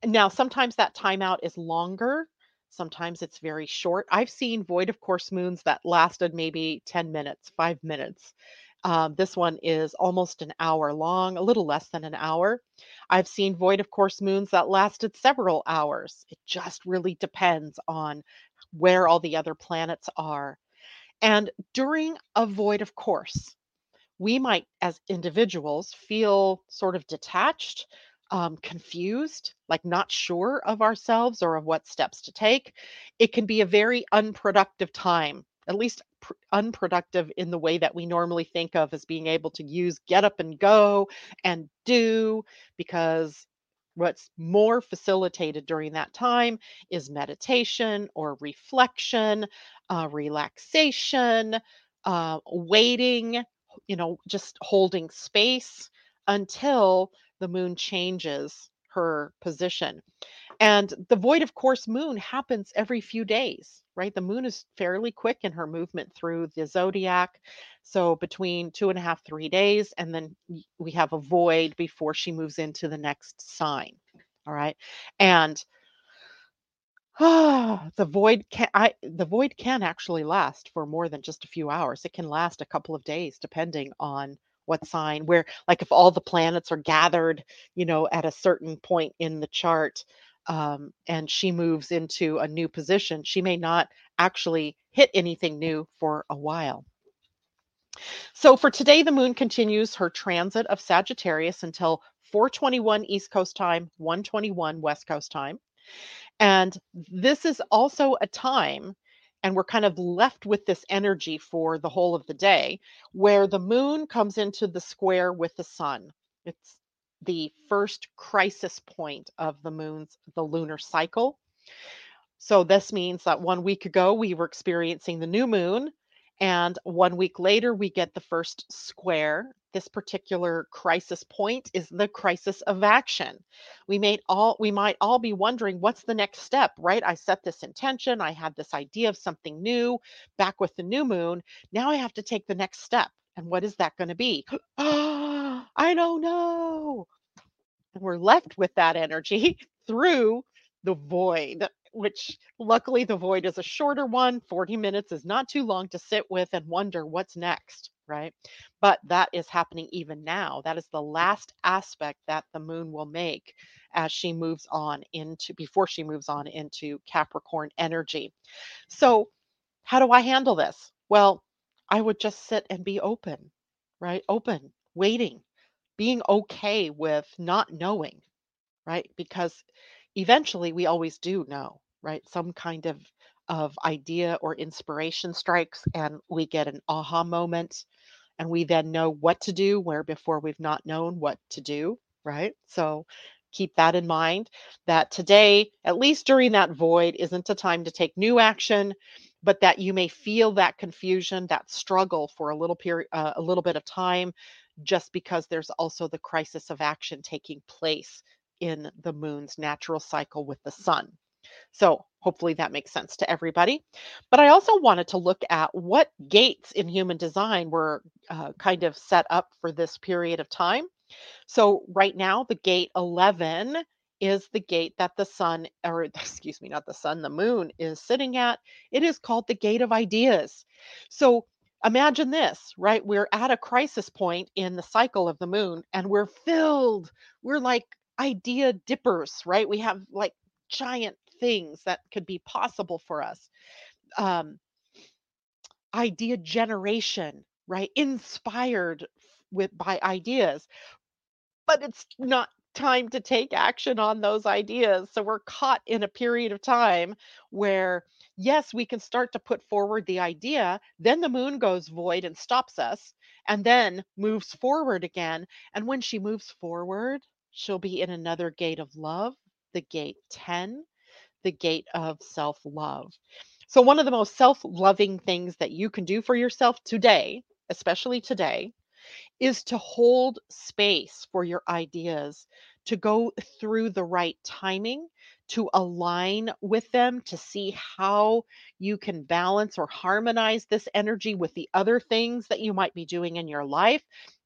Now, sometimes that timeout is longer Sometimes it's very short. I've seen void of course moons that lasted maybe 10 minutes, five minutes. Um, this one is almost an hour long, a little less than an hour. I've seen void of course moons that lasted several hours. It just really depends on where all the other planets are. And during a void of course, we might, as individuals, feel sort of detached um, confused, like not sure of ourselves or of what steps to take. It can be a very unproductive time, at least pr- unproductive in the way that we normally think of as being able to use get up and go and do, because what's more facilitated during that time is meditation or reflection, uh, relaxation, uh, waiting, you know, just holding space until the moon changes her position. And the void of course moon happens every few days, right? The moon is fairly quick in her movement through the zodiac. So between two and a half, three days, and then we have a void before she moves into the next sign. All right. And Ah, the void can I the void can actually last for more than just a few hours. It can last a couple of days depending on what sign where like if all the planets are gathered, you know, at a certain point in the chart um, and she moves into a new position, she may not actually hit anything new for a while. So for today, the moon continues her transit of Sagittarius until 421 East Coast time, 121 West Coast time. And this is also a time, and we're kind of left with this energy for the whole of the day, where the moon comes into the square with the sun. It's the first crisis point of the moon's the lunar cycle. So this means that one week ago we were experiencing the new moon and one week later we get the first square this particular crisis point is the crisis of action. We may all we might all be wondering what's the next step, right? I set this intention, I had this idea of something new back with the new moon. Now I have to take the next step. And what is that going to be? I don't know. And we're left with that energy through the void which luckily the void is a shorter one. 40 minutes is not too long to sit with and wonder what's next right? But that is happening even now. That is the last aspect that the moon will make as she moves on into before she moves on into Capricorn energy. So, how do I handle this? Well, I would just sit and be open, right? Open, waiting, being okay with not knowing, right? Because eventually we always do know, right? Some kind of of idea or inspiration strikes and we get an aha moment and we then know what to do where before we've not known what to do, right? So keep that in mind that today, at least during that void, isn't a time to take new action, but that you may feel that confusion, that struggle for a little period, uh, a little bit of time, just because there's also the crisis of action taking place in the moon's natural cycle with the sun. So hopefully that makes sense to everybody. But I also wanted to look at what gates in human design were uh, kind of set up for this period of time. So right now, the gate 11 is the gate that the sun, or excuse me, not the sun, the moon is sitting at. It is called the gate of ideas. So imagine this, right? We're at a crisis point in the cycle of the moon and we're filled, we're like idea dippers, right? We have like giant things that could be possible for us. Um, idea generation, right? Inspired with by ideas. But it's not time to take action on those ideas. So we're caught in a period of time where, yes, we can start to put forward the idea, then the moon goes void and stops us, and then moves forward again. And when she moves forward, she'll be in another gate of love, the gate 10, the gate of self love. So, one of the most self loving things that you can do for yourself today, especially today, is to hold space for your ideas, to go through the right timing, to align with them, to see how you can balance or harmonize this energy with the other things that you might be doing in your life.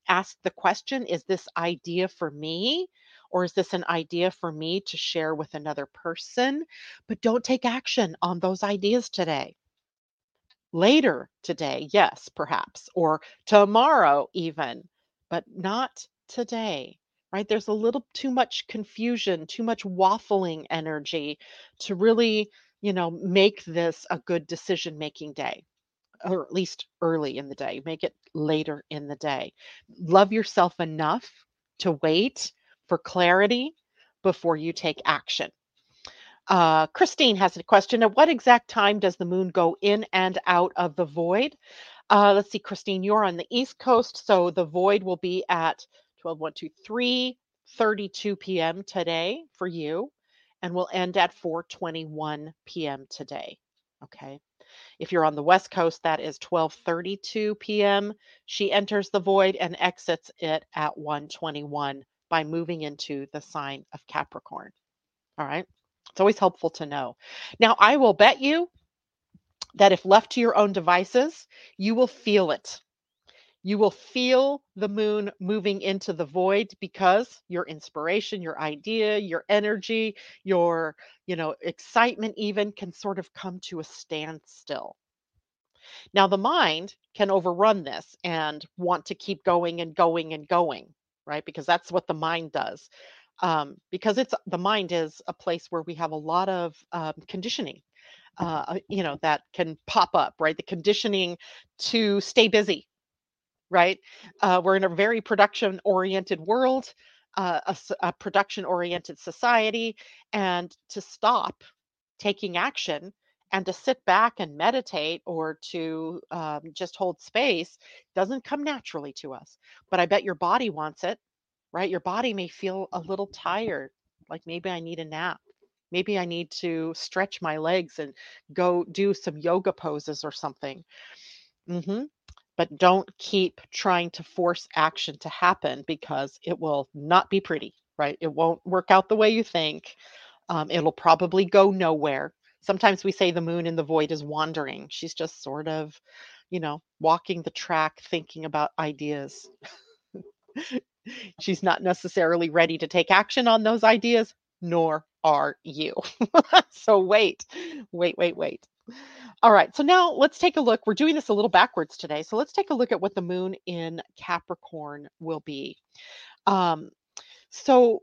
Ask the question Is this idea for me? Or is this an idea for me to share with another person? But don't take action on those ideas today. Later today, yes, perhaps, or tomorrow, even, but not today right? There's a little too much confusion, too much waffling energy to really, you know, make this a good decision making day, or at least early in the day. Make it later in the day. Love yourself enough to wait for clarity before you take action. Uh, Christine has a question. At what exact time does the moon go in and out of the void? Uh, let's see, Christine, you're on the East Coast, so the void will be at 12, 1, 2, 3, 32 p.m. today for you, and will end at 4:21 p.m. today. Okay. If you're on the West Coast, that is 12:32 p.m. She enters the void and exits it at 1:21 by moving into the sign of Capricorn. All right. It's always helpful to know. Now, I will bet you that if left to your own devices, you will feel it. You will feel the moon moving into the void because your inspiration, your idea, your energy, your, you know, excitement even can sort of come to a standstill. Now, the mind can overrun this and want to keep going and going and going, right? Because that's what the mind does. Um, because it's the mind is a place where we have a lot of um, conditioning uh, you know, that can pop up, right? The conditioning to stay busy, right? Uh, we're in a very production oriented world, uh, a, a production oriented society, and to stop taking action and to sit back and meditate or to um, just hold space doesn't come naturally to us. But I bet your body wants it, right? Your body may feel a little tired, like maybe I need a nap Maybe I need to stretch my legs and go do some yoga poses or something. hmm But don't keep trying to force action to happen because it will not be pretty, right? It won't work out the way you think. Um, it'll probably go nowhere. Sometimes we say the moon in the void is wandering. She's just sort of, you know, walking the track, thinking about ideas. She's not necessarily ready to take action on those ideas, nor are you. so wait, wait, wait, wait. All right, so now let's take a look. We're doing this a little backwards today. So let's take a look at what the moon in Capricorn will be. Um, so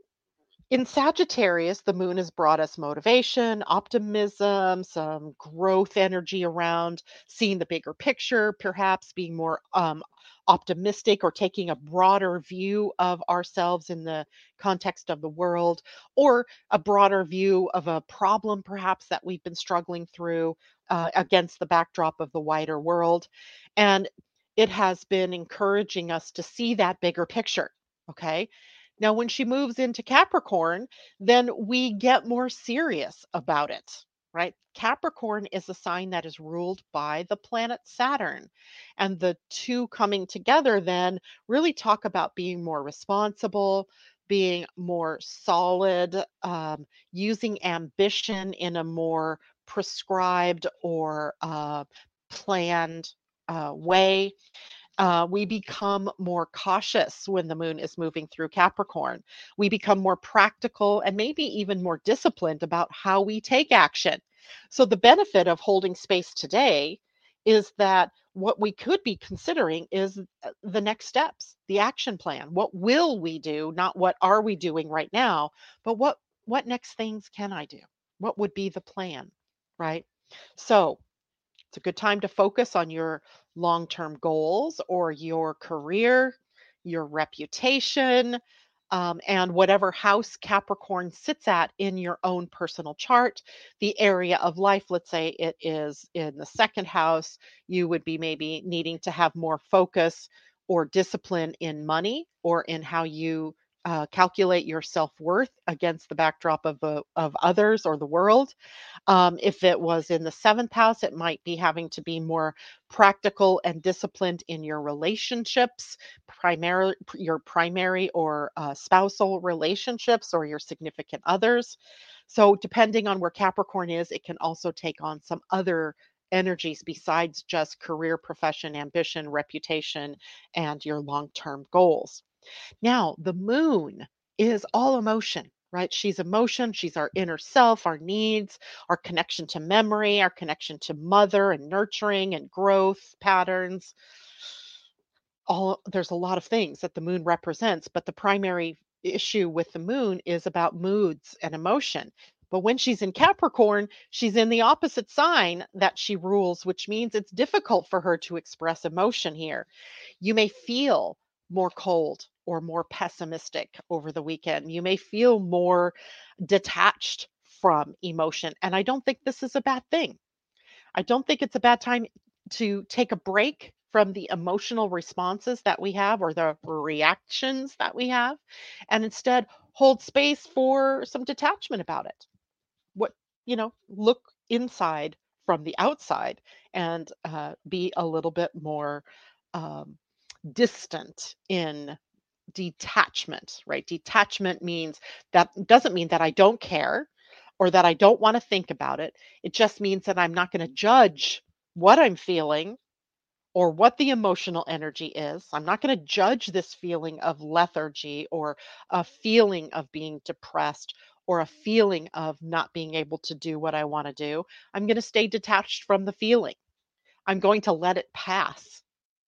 in Sagittarius, the moon has brought us motivation, optimism, some growth energy around seeing the bigger picture, perhaps being more um, optimistic or taking a broader view of ourselves in the context of the world, or a broader view of a problem perhaps that we've been struggling through uh, against the backdrop of the wider world. And it has been encouraging us to see that bigger picture. Okay. Now, when she moves into Capricorn, then we get more serious about it right? Capricorn is a sign that is ruled by the planet Saturn. And the two coming together then really talk about being more responsible, being more solid, um, using ambition in a more prescribed or uh, planned uh, way. Uh, we become more cautious when the moon is moving through Capricorn. We become more practical and maybe even more disciplined about how we take action. So, the benefit of holding space today is that what we could be considering is uh, the next steps, the action plan. What will we do? Not what are we doing right now, but what what next things can I do? What would be the plan, right? So, it's a good time to focus on your long term goals or your career, your reputation, um, and whatever house Capricorn sits at in your own personal chart, the area of life, let's say it is in the second house, you would be maybe needing to have more focus or discipline in money or in how you uh, calculate your self worth against the backdrop of the of others or the world. Um, if it was in the seventh house, it might be having to be more practical and disciplined in your relationships, primarily your primary or uh, spousal relationships or your significant others. So, depending on where Capricorn is, it can also take on some other energies besides just career, profession, ambition, reputation, and your long term goals. Now, the moon is all emotion, right? She's emotion. She's our inner self, our needs, our connection to memory, our connection to mother and nurturing and growth patterns. All there's a lot of things that the moon represents, but the primary issue with the moon is about moods and emotion. But when she's in Capricorn, she's in the opposite sign that she rules, which means it's difficult for her to express emotion here. You may feel more cold or more pessimistic over the weekend. You may feel more detached from emotion. And I don't think this is a bad thing. I don't think it's a bad time to take a break from the emotional responses that we have or the reactions that we have and instead hold space for some detachment about it. What, you know, look inside from the outside and uh, be a little bit more um, distant in detachment, right? Detachment means that doesn't mean that I don't care or that I don't want to think about it. It just means that I'm not going to mm. judge what I'm feeling or what the emotional energy is. I'm not going to judge this feeling of lethargy or a feeling of being depressed or a feeling of not being able to do what I want to do. I'm going to stay detached from the feeling. I'm going to let it pass,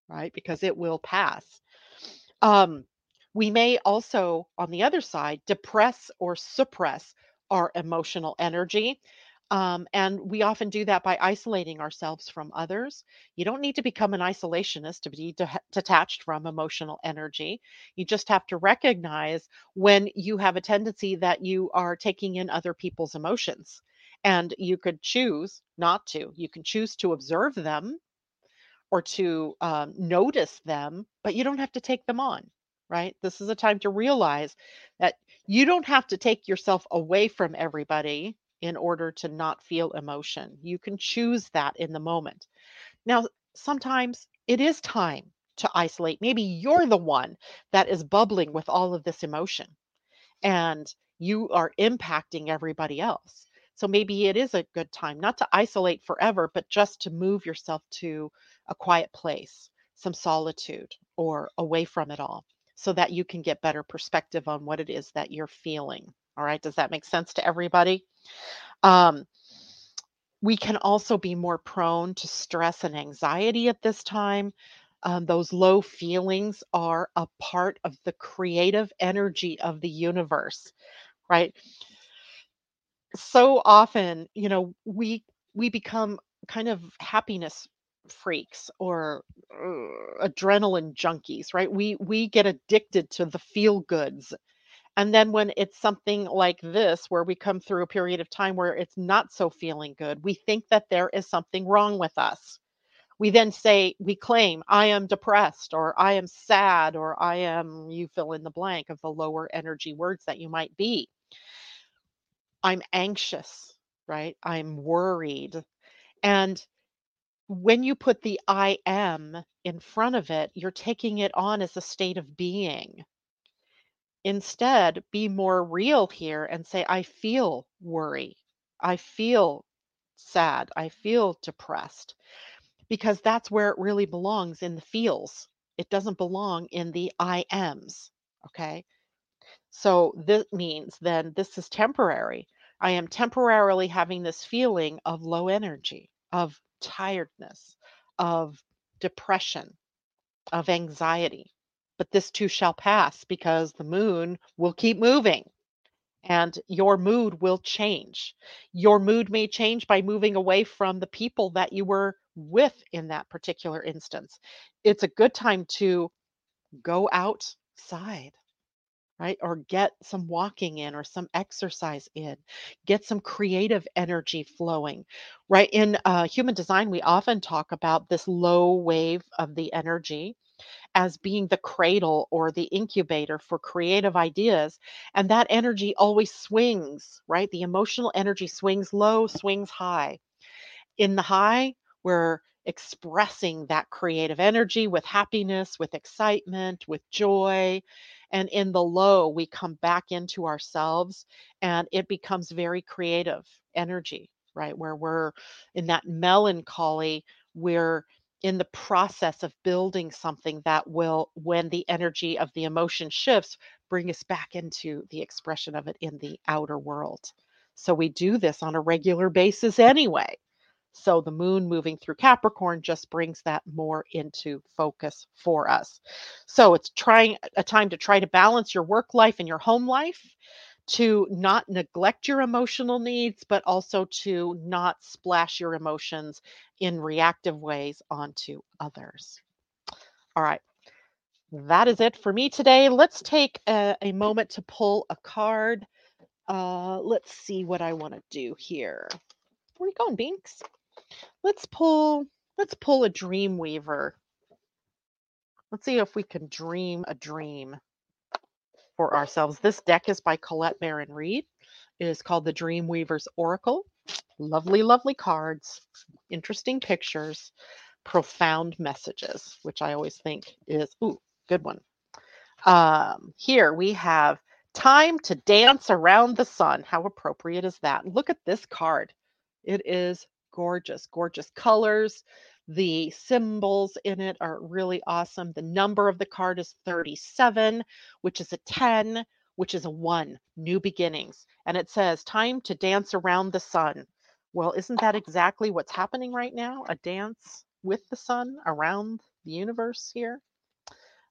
right? Because it will pass. Um, we may also, on the other side, depress or suppress our emotional energy. Um, and we often do that by isolating ourselves from others. You don't need to become an isolationist to be de- detached from emotional energy. You just have to recognize when you have a tendency that you are taking in other people's emotions. And you could choose not to. You can choose to observe them or to um, notice them, but you don't have to take them on, right? This is a time to realize that you don't have to take yourself away from everybody in order to not feel emotion. You can choose that in the moment. Now, sometimes it is time to isolate. Maybe you're the one that is bubbling with all of this emotion and you are impacting everybody else. So maybe it is a good time not to isolate forever, but just to move yourself to a quiet place, some solitude, or away from it all so that you can get better perspective on what it is that you're feeling. All right. Does that make sense to everybody? Um, we can also be more prone to stress and anxiety at this time. Um, those low feelings are a part of the creative energy of the universe, right? So often, you know, we we become kind of happiness freaks or uh, adrenaline junkies, right? We we get addicted to the feel goods. And then when it's something like this, where we come through a period of time where it's not so feeling good, we think that there is something wrong with us. We then say, we claim, I am depressed, or I am sad, or I am, you fill in the blank of the lower energy words that you might be. I'm anxious, right? I'm worried. And when you put the I am in front of it, you're taking it on as a state of being. Instead, be more real here and say, I feel worry. I feel sad. I feel depressed because that's where it really belongs in the feels. It doesn't belong in the I ams. Okay. So this means then this is temporary. I am temporarily having this feeling of low energy, of tiredness, of depression, of anxiety. But this too shall pass because the moon will keep moving and your mood will change. Your mood may change by moving away from the people that you were with in that particular instance. It's a good time to go outside, right? Or get some walking in or some exercise in, get some creative energy flowing, right? In uh, human design, we often talk about this low wave of the energy as being the cradle or the incubator for creative ideas. And that energy always swings, right? The emotional energy swings low, swings high. In the high, we're expressing that creative energy with happiness, with excitement, with joy. And in the low, we come back into ourselves and it becomes very creative energy, right? Where we're in that melancholy, we're in the process of building something that will, when the energy of the emotion shifts, bring us back into the expression of it in the outer world. So we do this on a regular basis anyway. So the moon moving through Capricorn just brings that more into focus for us. So it's trying a time to try to balance your work life and your home life, to not neglect your emotional needs, but also to not splash your emotions in reactive ways onto others. All right. that is it for me today. Let's take a, a moment to pull a card. Uh, let's see what I want to do here. Where are you going, Binks? Let's pull. Let's pull a dream weaver. Let's see if we can dream a dream for ourselves. This deck is by Colette Baron Reid. It is called the Dream Weaver's Oracle. Lovely, lovely cards, interesting pictures, profound messages, which I always think is, ooh, good one. Um, here we have time to dance around the sun. How appropriate is that? Look at this card. It is gorgeous, gorgeous colors. The symbols in it are really awesome. The number of the card is 37, which is a 10, which is a 1, new beginnings. And it says, time to dance around the sun. Well, isn't that exactly what's happening right now? A dance with the sun around the universe here?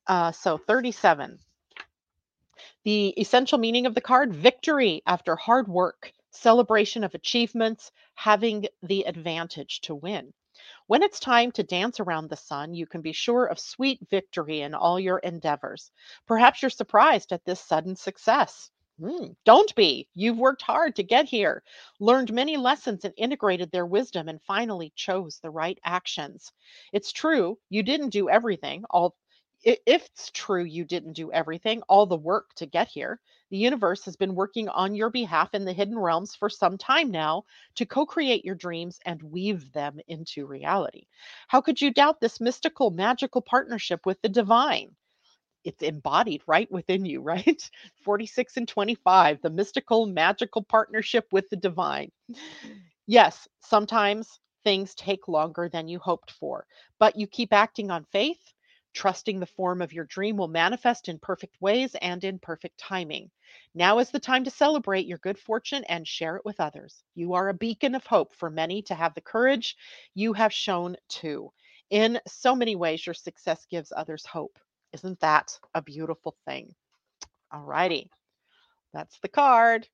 Uh, so 37. The essential meaning of the card victory after hard work, celebration of achievements, having the advantage to win. When it's time to dance around the sun, you can be sure of sweet victory in all your endeavors. Perhaps you're surprised at this sudden success. Mm, don't be. You've worked hard to get here, learned many lessons and integrated their wisdom, and finally chose the right actions. It's true, you didn't do everything, all if it's true you didn't do everything, all the work to get here, the universe has been working on your behalf in the hidden realms for some time now to co create your dreams and weave them into reality. How could you doubt this mystical, magical partnership with the divine? It's embodied right within you, right? 46 and 25, the mystical, magical partnership with the divine. Yes, sometimes things take longer than you hoped for, but you keep acting on faith Trusting the form of your dream will manifest in perfect ways and in perfect timing. Now is the time to celebrate your good fortune and share it with others. You are a beacon of hope for many to have the courage you have shown too. In so many ways, your success gives others hope. Isn't that a beautiful thing? All righty. That's the card.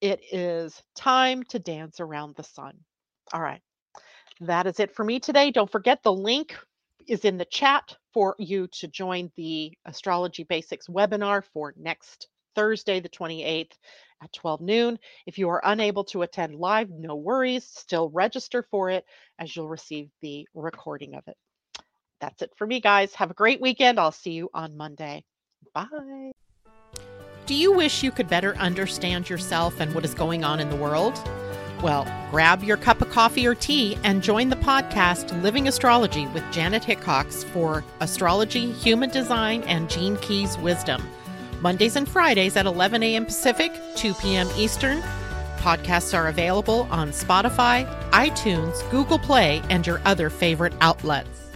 It is time to dance around the sun. All right. That is it for me today. Don't forget the link is in the chat for you to join the Astrology Basics webinar for next Thursday, the 28th at 12 noon. If you are unable to attend live, no worries, still register for it as you'll receive the recording of it. That's it for me, guys. Have a great weekend. I'll see you on Monday. Bye. Do you wish you could better understand yourself and what is going on in the world? Well, grab your cup of coffee or tea and join the podcast Living Astrology with Janet Hickox for astrology, human design, and Gene Keys wisdom. Mondays and Fridays at 11 a.m. Pacific, 2 p.m. Eastern. Podcasts are available on Spotify, iTunes, Google Play, and your other favorite outlets.